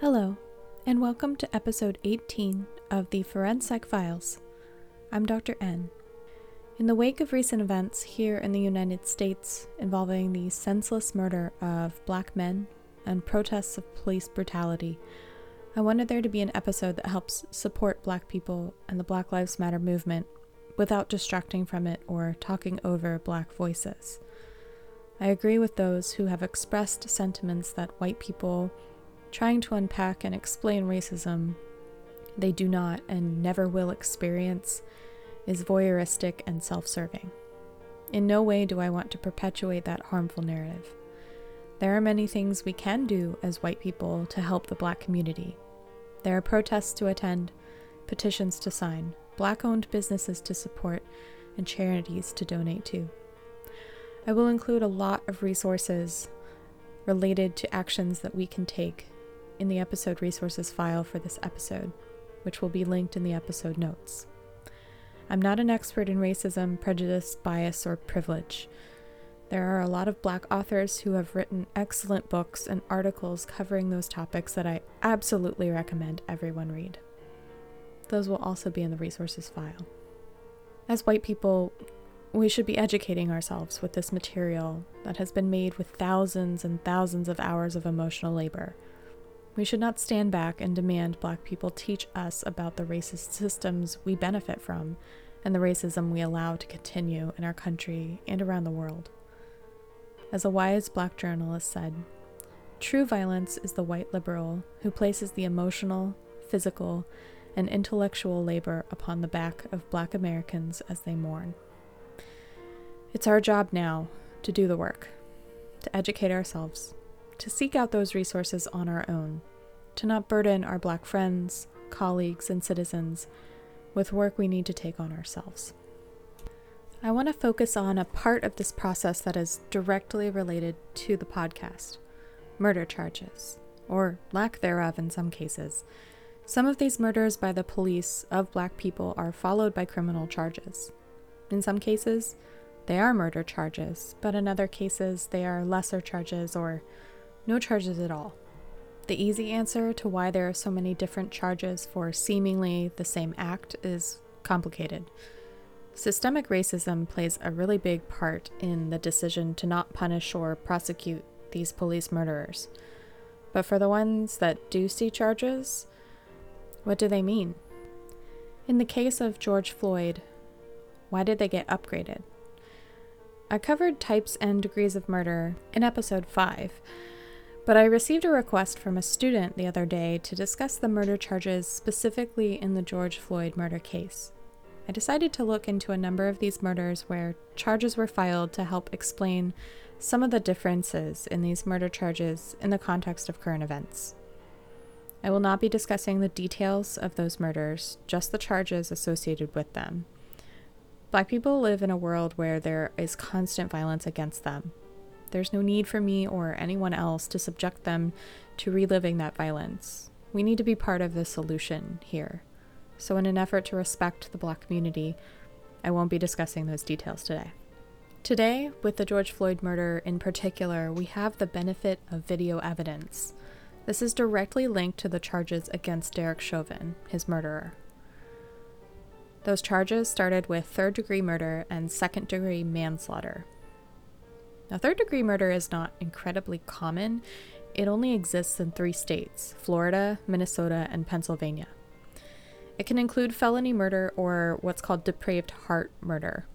Hello, and welcome to episode 18 of the ForenPsych Files. I'm Dr. N. In the wake of recent events here in the United States involving the senseless murder of black men and protests of police brutality, I wanted there to be an episode that helps support black people and the Black Lives Matter movement without distracting from it or talking over black voices. I agree with those who have expressed sentiments that white people trying to unpack and explain racism they do not and never will experience is voyeuristic and self serving. In no way do I want to perpetuate that harmful narrative. There are many things we can do as white people to help the black community. There are protests to attend, petitions to sign, black owned businesses to support, and charities to donate to. I will include a lot of resources related to actions that we can take in the episode resources file for this episode, which will be linked in the episode notes. I'm not an expert in racism, prejudice, bias, or privilege. There are a lot of black authors who have written excellent books and articles covering those topics that I absolutely recommend everyone read. Those will also be in the resources file. As white people, we should be educating ourselves with this material that has been made with thousands and thousands of hours of emotional labor. We should not stand back and demand black people teach us about the racist systems we benefit from and the racism we allow to continue in our country and around the world. As a wise black journalist said, true violence is the white liberal who places the emotional, physical, and intellectual labor upon the back of black Americans as they mourn. It's our job now to do the work, to educate ourselves, to seek out those resources on our own, to not burden our black friends, colleagues, and citizens with work we need to take on ourselves. I want to focus on a part of this process that is directly related to the podcast murder charges, or lack thereof in some cases. Some of these murders by the police of black people are followed by criminal charges. In some cases, they are murder charges, but in other cases, they are lesser charges or no charges at all. The easy answer to why there are so many different charges for seemingly the same act is complicated. Systemic racism plays a really big part in the decision to not punish or prosecute these police murderers. But for the ones that do see charges, what do they mean? In the case of George Floyd, why did they get upgraded? I covered types and degrees of murder in episode 5, but I received a request from a student the other day to discuss the murder charges specifically in the George Floyd murder case. I decided to look into a number of these murders where charges were filed to help explain some of the differences in these murder charges in the context of current events. I will not be discussing the details of those murders, just the charges associated with them. Black people live in a world where there is constant violence against them, there's no need for me or anyone else to subject them to reliving that violence. We need to be part of the solution here. So, in an effort to respect the Black community, I won't be discussing those details today. Today, with the George Floyd murder in particular, we have the benefit of video evidence. This is directly linked to the charges against Derek Chauvin, his murderer. Those charges started with third degree murder and second degree manslaughter, now, third degree murder is not incredibly common, it only exists in three states Florida, Minnesota, and Pennsylvania. It can include felony murder or what's called depraved heart murder.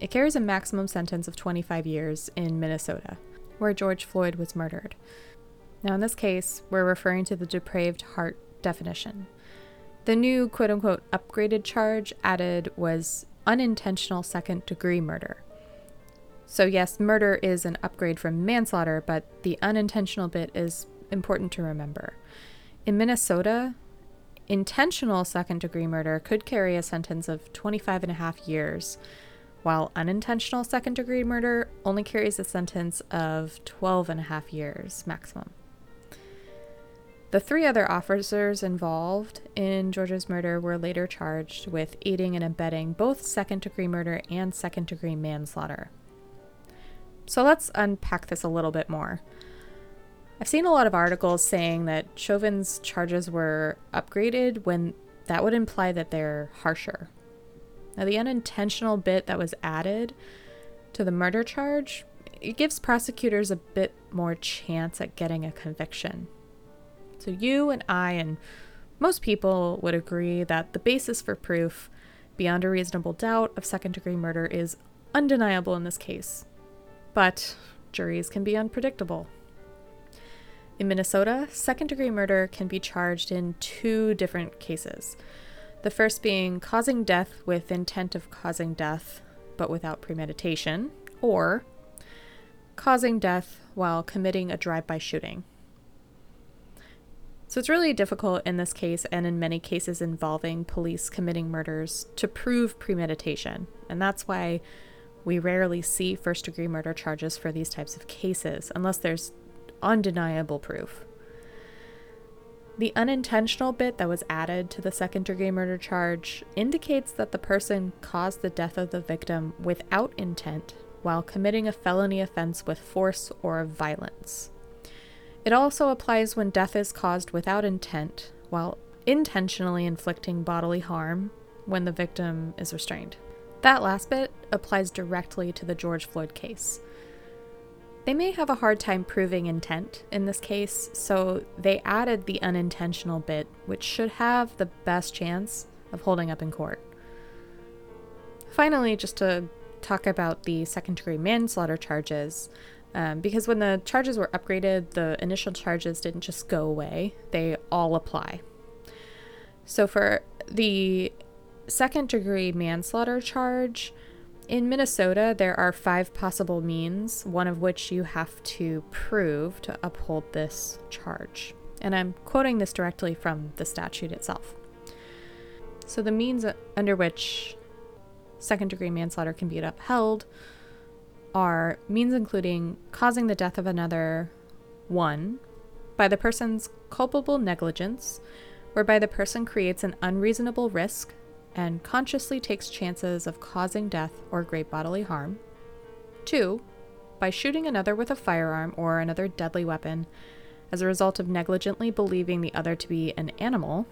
It carries a maximum sentence of 25 years in Minnesota, where George Floyd was murdered. Now, in this case, we're referring to the depraved heart definition. The new quote unquote upgraded charge added was unintentional second degree murder. So, yes, murder is an upgrade from manslaughter, but the unintentional bit is important to remember. In Minnesota, intentional second degree murder could carry a sentence of 25 and a half years, while unintentional second degree murder only carries a sentence of 12 and a half years maximum. The three other officers involved in George's murder were later charged with aiding and abetting both second degree murder and second degree manslaughter. So let's unpack this a little bit more. I've seen a lot of articles saying that Chauvin's charges were upgraded when that would imply that they're harsher. Now, the unintentional bit that was added to the murder charge, it gives prosecutors a bit more chance at getting a conviction. So, you and I and most people would agree that the basis for proof beyond a reasonable doubt of second degree murder is undeniable in this case. But juries can be unpredictable. In Minnesota, second degree murder can be charged in two different cases. The first being causing death with intent of causing death, but without premeditation, or causing death while committing a drive by shooting. So it's really difficult in this case and in many cases involving police committing murders to prove premeditation. And that's why we rarely see first degree murder charges for these types of cases unless there's undeniable proof. The unintentional bit that was added to the second degree murder charge indicates that the person caused the death of the victim without intent while committing a felony offense with force or violence. It also applies when death is caused without intent while intentionally inflicting bodily harm when the victim is restrained. That last bit applies directly to the George Floyd case. They may have a hard time proving intent in this case, so they added the unintentional bit, which should have the best chance of holding up in court. Finally, just to talk about the second degree manslaughter charges, um, because when the charges were upgraded, the initial charges didn't just go away, they all apply. So for the second degree manslaughter charge, in Minnesota, there are five possible means, one of which you have to prove to uphold this charge. And I'm quoting this directly from the statute itself. So, the means under which second degree manslaughter can be upheld are means including causing the death of another, one, by the person's culpable negligence, whereby the person creates an unreasonable risk and consciously takes chances of causing death or great bodily harm. 2. By shooting another with a firearm or another deadly weapon as a result of negligently believing the other to be an animal.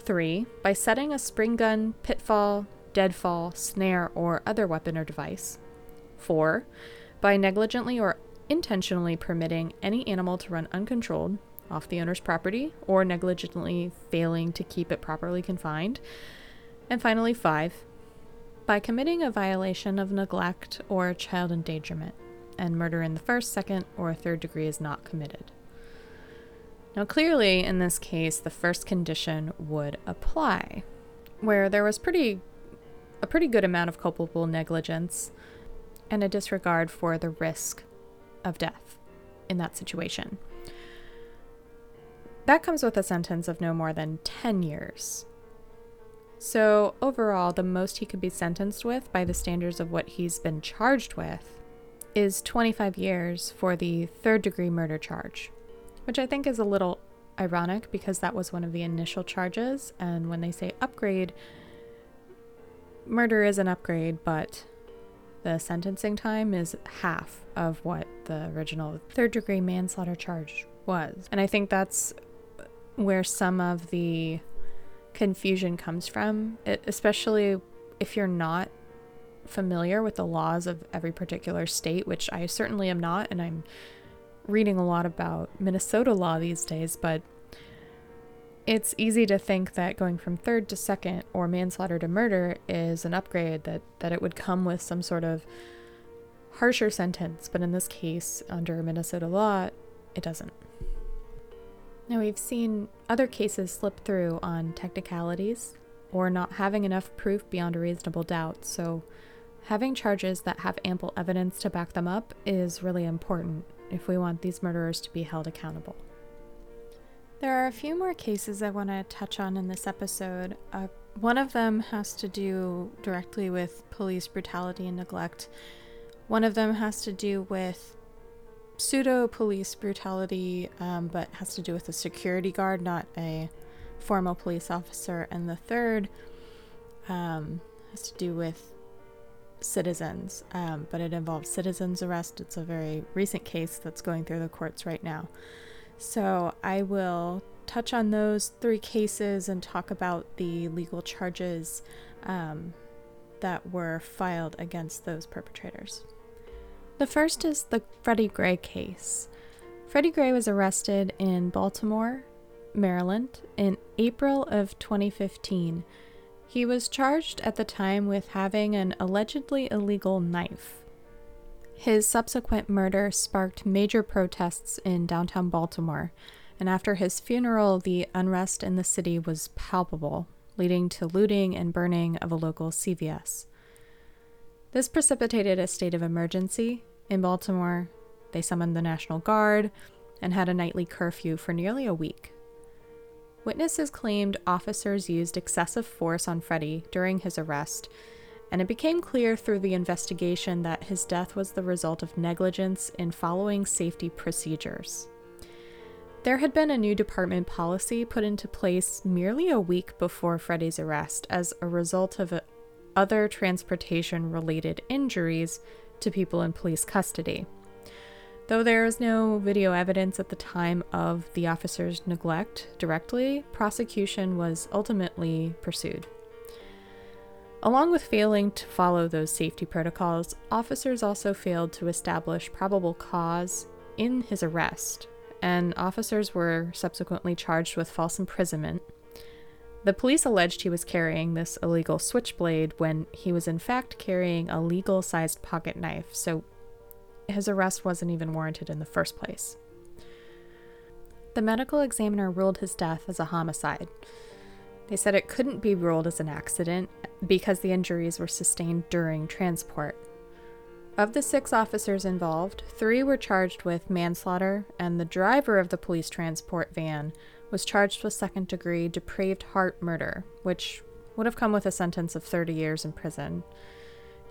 3. By setting a spring gun, pitfall, deadfall, snare, or other weapon or device. 4. By negligently or intentionally permitting any animal to run uncontrolled off the owner's property or negligently failing to keep it properly confined and finally, five, by committing a violation of neglect or child endangerment, and murder in the first, second, or third degree is not committed. Now, clearly, in this case, the first condition would apply, where there was pretty a pretty good amount of culpable negligence and a disregard for the risk of death in that situation. That comes with a sentence of no more than 10 years so, overall, the most he could be sentenced with by the standards of what he's been charged with is 25 years for the third degree murder charge, which I think is a little ironic because that was one of the initial charges. And when they say upgrade, murder is an upgrade, but the sentencing time is half of what the original third degree manslaughter charge was. And I think that's where some of the confusion comes from, it, especially if you're not familiar with the laws of every particular state, which I certainly am not, and I'm reading a lot about Minnesota law these days, but it's easy to think that going from third to second or manslaughter to murder is an upgrade that that it would come with some sort of harsher sentence, but in this case under Minnesota law, it doesn't. Now, we've seen other cases slip through on technicalities or not having enough proof beyond a reasonable doubt, so having charges that have ample evidence to back them up is really important if we want these murderers to be held accountable. There are a few more cases I want to touch on in this episode. Uh, one of them has to do directly with police brutality and neglect. One of them has to do with pseudo police brutality, um, but has to do with a security guard, not a formal police officer. And the third um, has to do with citizens, um, but it involves citizens' arrest. It's a very recent case that's going through the courts right now. So I will touch on those three cases and talk about the legal charges um, that were filed against those perpetrators. The first is the Freddie Gray case. Freddie Gray was arrested in Baltimore, Maryland in April of 2015. He was charged at the time with having an allegedly illegal knife. His subsequent murder sparked major protests in downtown Baltimore, and after his funeral, the unrest in the city was palpable, leading to looting and burning of a local CVS. This precipitated a state of emergency in Baltimore. They summoned the National Guard and had a nightly curfew for nearly a week. Witnesses claimed officers used excessive force on Freddie during his arrest, and it became clear through the investigation that his death was the result of negligence in following safety procedures. There had been a new department policy put into place merely a week before Freddie's arrest as a result of other transportation related injuries to people in police custody. Though there is no video evidence at the time of the officer's neglect directly, prosecution was ultimately pursued. Along with failing to follow those safety protocols, officers also failed to establish probable cause in his arrest, and officers were subsequently charged with false imprisonment. The police alleged he was carrying this illegal switchblade when he was in fact carrying a legal sized pocket knife, so his arrest wasn't even warranted in the first place. The medical examiner ruled his death as a homicide. They said it couldn't be ruled as an accident because the injuries were sustained during transport. Of the six officers involved, three were charged with manslaughter, and the driver of the police transport van was charged with second degree depraved heart murder, which would have come with a sentence of 30 years in prison.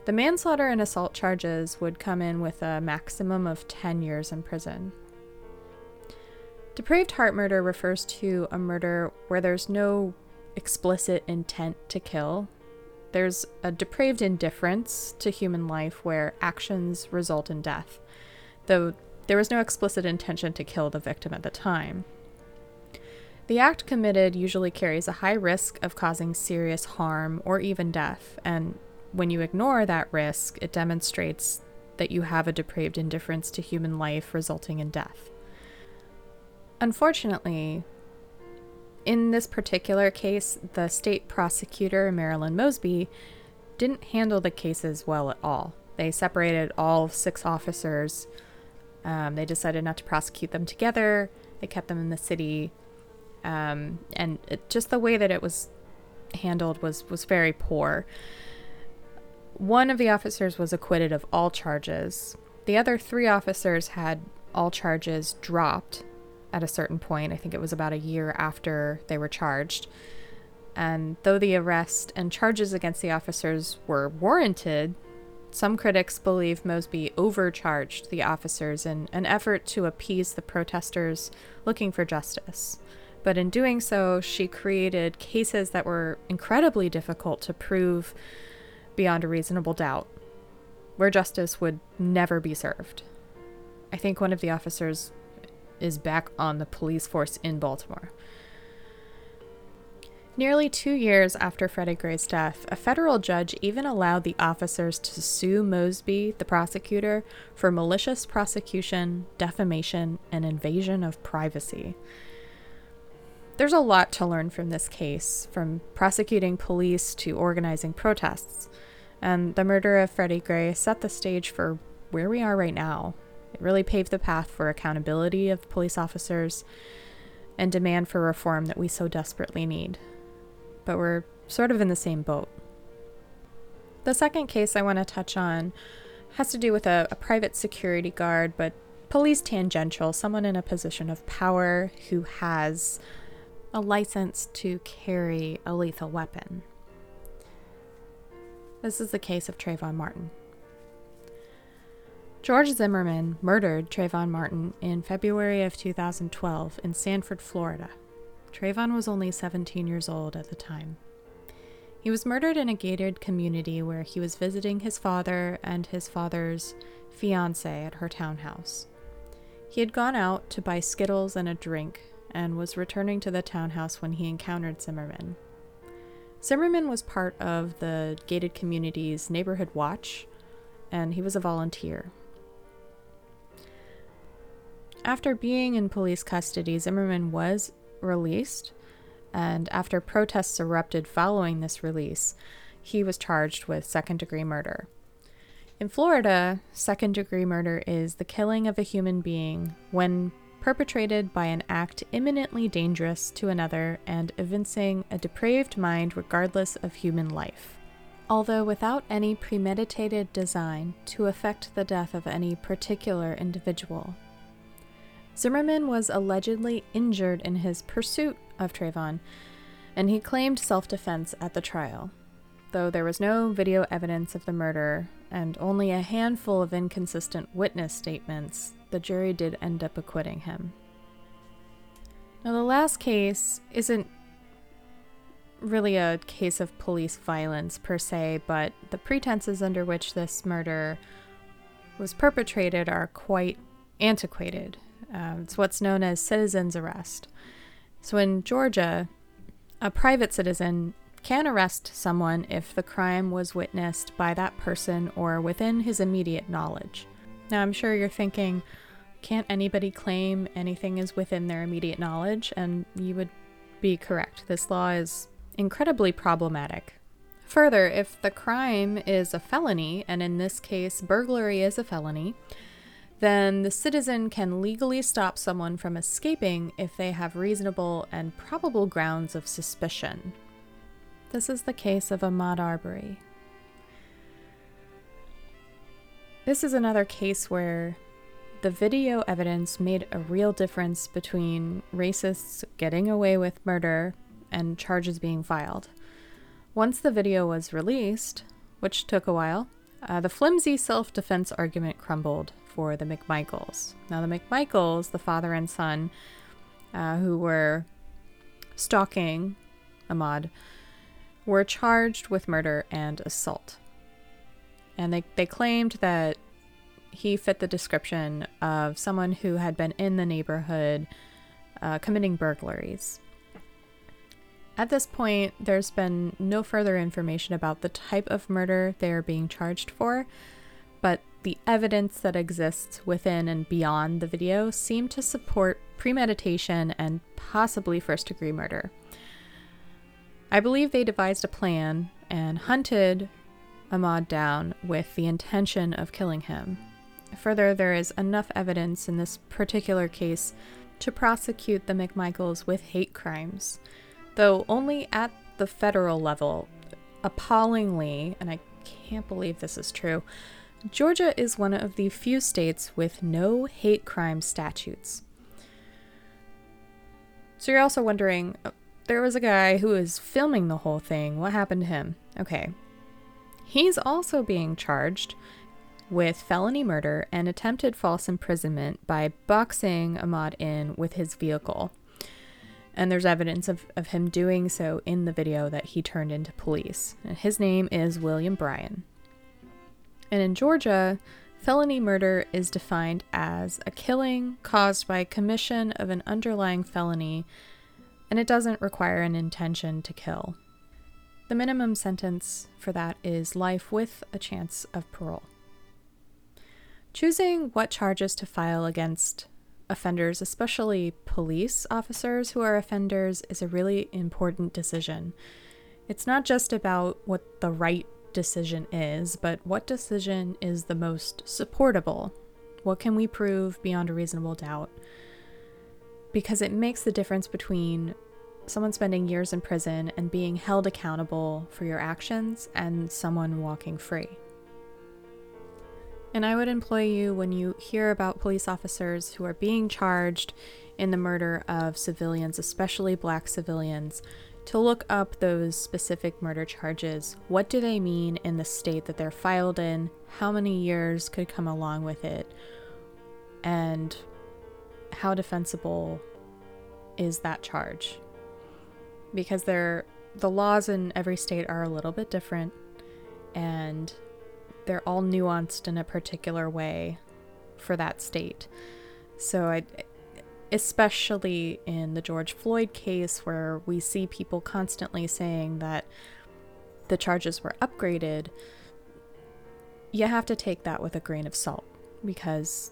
The manslaughter and assault charges would come in with a maximum of 10 years in prison. Depraved heart murder refers to a murder where there's no explicit intent to kill, there's a depraved indifference to human life where actions result in death, though there was no explicit intention to kill the victim at the time. The act committed usually carries a high risk of causing serious harm or even death, and when you ignore that risk, it demonstrates that you have a depraved indifference to human life resulting in death. Unfortunately, in this particular case, the state prosecutor, Marilyn Mosby, didn't handle the cases well at all. They separated all six officers. Um, they decided not to prosecute them together. They kept them in the city. Um, and it, just the way that it was handled was, was very poor. One of the officers was acquitted of all charges. The other three officers had all charges dropped at a certain point. I think it was about a year after they were charged. And though the arrest and charges against the officers were warranted, some critics believe Mosby overcharged the officers in an effort to appease the protesters looking for justice. But in doing so, she created cases that were incredibly difficult to prove beyond a reasonable doubt, where justice would never be served. I think one of the officers is back on the police force in Baltimore. Nearly two years after Freddie Gray's death, a federal judge even allowed the officers to sue Mosby, the prosecutor, for malicious prosecution, defamation, and invasion of privacy. There's a lot to learn from this case, from prosecuting police to organizing protests, and the murder of Freddie Gray set the stage for where we are right now it really paved the path for accountability of police officers and demand for reform that we so desperately need. But we're sort of in the same boat. The second case I want to touch on has to do with a, a private security guard, but police tangential, someone in a position of power who has a license to carry a lethal weapon. This is the case of Trayvon Martin. George Zimmerman murdered Trayvon Martin in February of 2012 in Sanford, Florida. Trayvon was only 17 years old at the time. He was murdered in a gated community where he was visiting his father and his father's fiancee at her townhouse. He had gone out to buy Skittles and a drink and was returning to the townhouse when he encountered Zimmerman. Zimmerman was part of the gated community's neighborhood watch, and he was a volunteer. After being in police custody, Zimmerman was released, and after protests erupted following this release, he was charged with second degree murder. In Florida, second degree murder is the killing of a human being when perpetrated by an act imminently dangerous to another and evincing a depraved mind regardless of human life. Although without any premeditated design to effect the death of any particular individual. Zimmerman was allegedly injured in his pursuit of Trayvon, and he claimed self defense at the trial. Though there was no video evidence of the murder and only a handful of inconsistent witness statements, the jury did end up acquitting him. Now, the last case isn't really a case of police violence per se, but the pretenses under which this murder was perpetrated are quite antiquated. Uh, it's what's known as citizen's arrest. So, in Georgia, a private citizen can arrest someone if the crime was witnessed by that person or within his immediate knowledge. Now, I'm sure you're thinking, can't anybody claim anything is within their immediate knowledge? And you would be correct. This law is incredibly problematic. Further, if the crime is a felony, and in this case, burglary is a felony, then the citizen can legally stop someone from escaping if they have reasonable and probable grounds of suspicion. This is the case of Ahmaud Arbery. This is another case where the video evidence made a real difference between racists getting away with murder and charges being filed. Once the video was released, which took a while, uh, the flimsy self defense argument crumbled for the McMichaels. Now, the McMichaels, the father and son, uh, who were stalking Ahmaud, were charged with murder and assault. And they, they claimed that he fit the description of someone who had been in the neighborhood uh, committing burglaries. At this point, there's been no further information about the type of murder they are being charged for, but the evidence that exists within and beyond the video seem to support premeditation and possibly first degree murder. I believe they devised a plan and hunted Ahmaud down with the intention of killing him. Further, there is enough evidence in this particular case to prosecute the McMichaels with hate crimes, though only at the federal level. Appallingly, and I can't believe this is true, Georgia is one of the few states with no hate crime statutes. So you're also wondering uh, there was a guy who was filming the whole thing. What happened to him? Okay. He's also being charged with felony murder and attempted false imprisonment by boxing Ahmaud in with his vehicle. And there's evidence of, of him doing so in the video that he turned into police. And his name is William Bryan. And in Georgia, felony murder is defined as a killing caused by commission of an underlying felony, and it doesn't require an intention to kill. The minimum sentence for that is life with a chance of parole. Choosing what charges to file against offenders, especially police officers who are offenders, is a really important decision. It's not just about what the right decision is, but what decision is the most supportable? What can we prove beyond a reasonable doubt? Because it makes the difference between someone spending years in prison and being held accountable for your actions and someone walking free. And I would employ you when you hear about police officers who are being charged in the murder of civilians, especially black civilians, to look up those specific murder charges. What do they mean in the state that they're filed in? How many years could come along with it? And how defensible is that charge? Because there the laws in every state are a little bit different and they're all nuanced in a particular way for that state. So I especially in the George Floyd case where we see people constantly saying that the charges were upgraded, you have to take that with a grain of salt because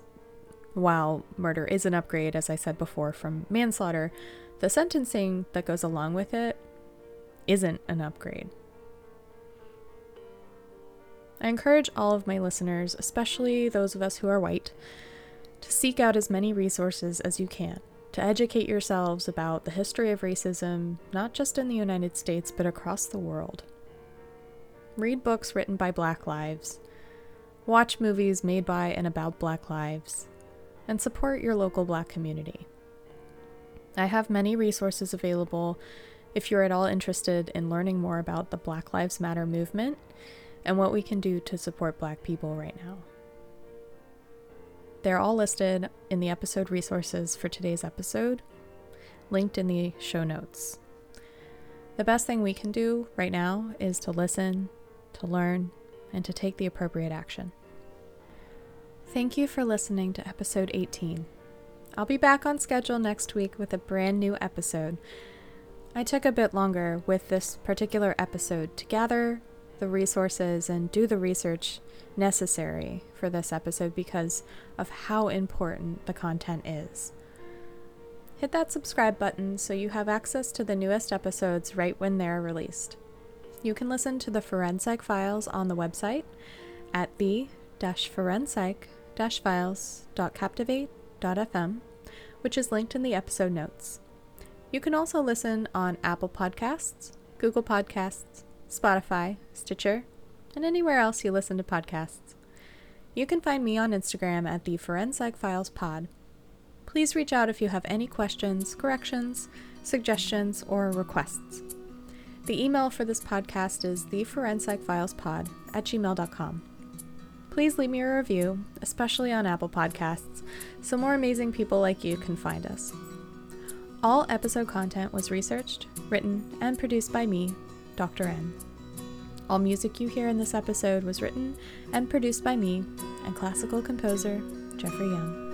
while murder is an upgrade as I said before from manslaughter, the sentencing that goes along with it isn't an upgrade. I encourage all of my listeners, especially those of us who are white, to seek out as many resources as you can to educate yourselves about the history of racism, not just in the United States, but across the world. Read books written by Black lives, watch movies made by and about Black lives, and support your local Black community. I have many resources available if you're at all interested in learning more about the Black Lives Matter movement and what we can do to support Black people right now. They're all listed in the episode resources for today's episode, linked in the show notes. The best thing we can do right now is to listen, to learn, and to take the appropriate action. Thank you for listening to episode 18. I'll be back on schedule next week with a brand new episode. I took a bit longer with this particular episode to gather the resources and do the research necessary for this episode because of how important the content is. Hit that subscribe button so you have access to the newest episodes right when they're released. You can listen to the ForenPsych Files on the website at the forenpsych files.captivate.fm, which is linked in the episode notes. You can also listen on Apple Podcasts, Google Podcasts, Spotify, Stitcher, and anywhere else you listen to podcasts. You can find me on Instagram at the ForenPsych Files Pod. Please reach out if you have any questions, corrections, suggestions, or requests. The email for this podcast is theforenpsychfilespod at gmail.com. Please leave me a review, especially on Apple Podcasts, so more amazing people like you can find us. All episode content was researched, written, and produced by me, Dr. N. All music you hear in this episode was written and produced by me and classical composer Jeffrey Young.